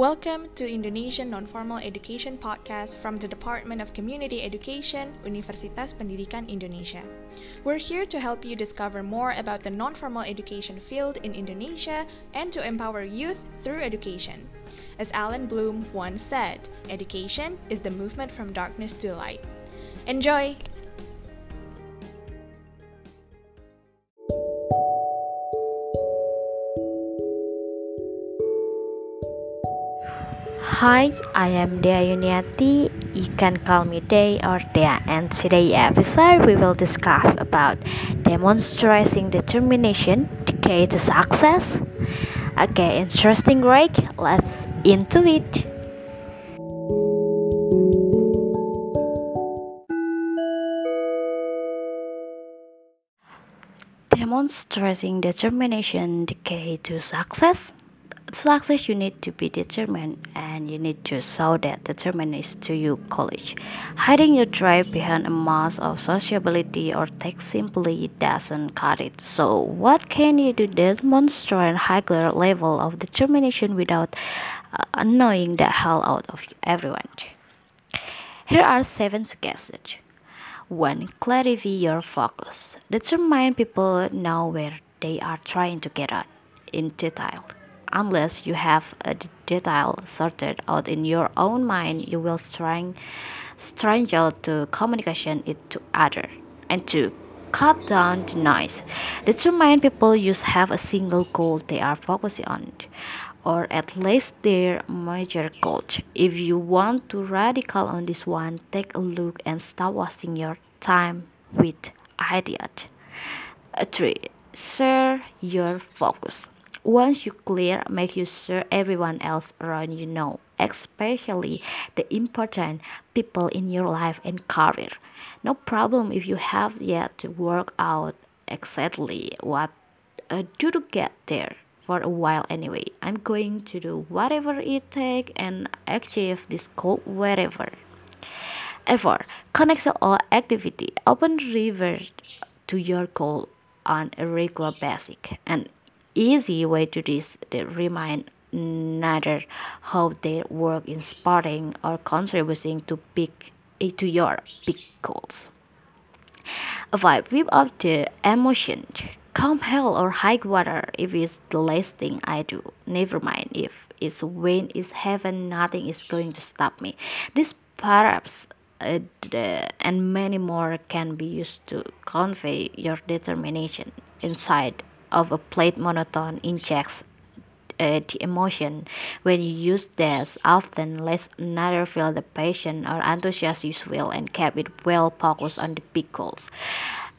Welcome to Indonesian Non-Formal Education Podcast from the Department of Community Education, Universitas Pendidikan Indonesia. We're here to help you discover more about the non-formal education field in Indonesia and to empower youth through education. As Allan Bloom once said, education is the movement from darkness to light. Enjoy! Hi, I am Dea Yuniati. You can call me Day or Dea. And today episode we will discuss about demonstrating determination to get to success. Okay, interesting break. Let's into it. Demonstrating determination to get to success success you need to be determined and you need to show that determination to your college hiding your drive behind a mask of sociability or tech simply doesn't cut it. So what can you do to demonstrate a higher level of determination without uh, annoying the hell out of everyone? Here are seven suggestions. One clarify your focus. Determine people know where they are trying to get on. In detail unless you have a detail sorted out in your own mind you will strain strangle to communication it to other and to cut down the noise. Determine people use have a single goal they are focusing on or at least their major goal. If you want to radical on this one take a look and stop wasting your time with ideas 3 share your focus once you clear, make you sure everyone else around you know, especially the important people in your life and career. No problem if you have yet to work out exactly what uh, do to get there for a while anyway. I'm going to do whatever it takes and achieve this goal wherever. Effort connect all activity. Open river to your goal on a regular basis and easy way to this that remind neither how they work in spotting or contributing to big to your big goals. Avoid whip up the emotion. Come hell or high water if it's the last thing I do. Never mind if it's wind is heaven, nothing is going to stop me. This perhaps uh, the, and many more can be used to convey your determination inside of a plate monotone injects uh, the emotion. When you use this, often let's neither feel the passion or enthusiasm you feel and keep it well focused on the big goals.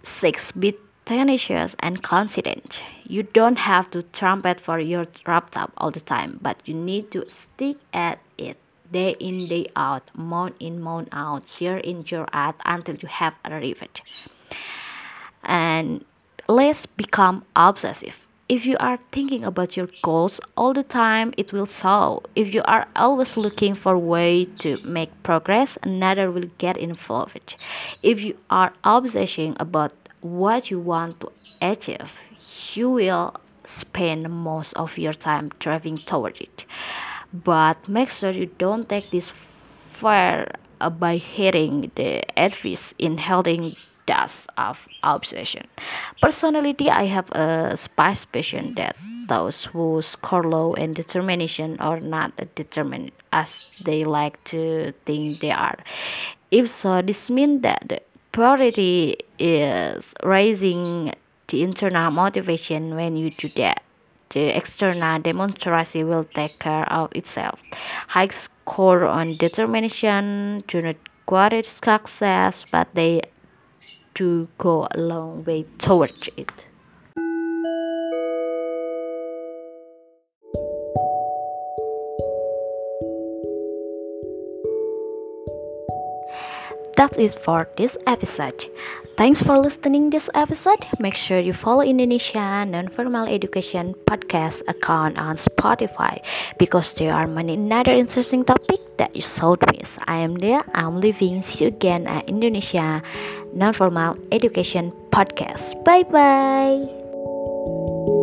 6. Be tenacious and confident. You don't have to trumpet for your laptop all the time, but you need to stick at it day in, day out, month in, month out, year in, year out until you have arrived. And let's become obsessive. If you are thinking about your goals all the time, it will show. If you are always looking for a way to make progress, another will get involved. If you are obsessing about what you want to achieve, you will spend most of your time driving toward it. But make sure you don't take this far by hitting the advice in holding dust of obsession. Personality, I have a suspicion that those who score low in determination are not determined as they like to think they are. If so, this means that the priority is raising the internal motivation when you do that. The external demonstration will take care of itself. High score on determination do not guarantee success, but they to go a long way towards it. That's it for this episode. Thanks for listening this episode. Make sure you follow Indonesia Non-Formal Education Podcast account on Spotify because there are many another interesting topic that you should miss. I am there. I'm leaving. See you again at Indonesia Non-Formal Education Podcast. Bye bye.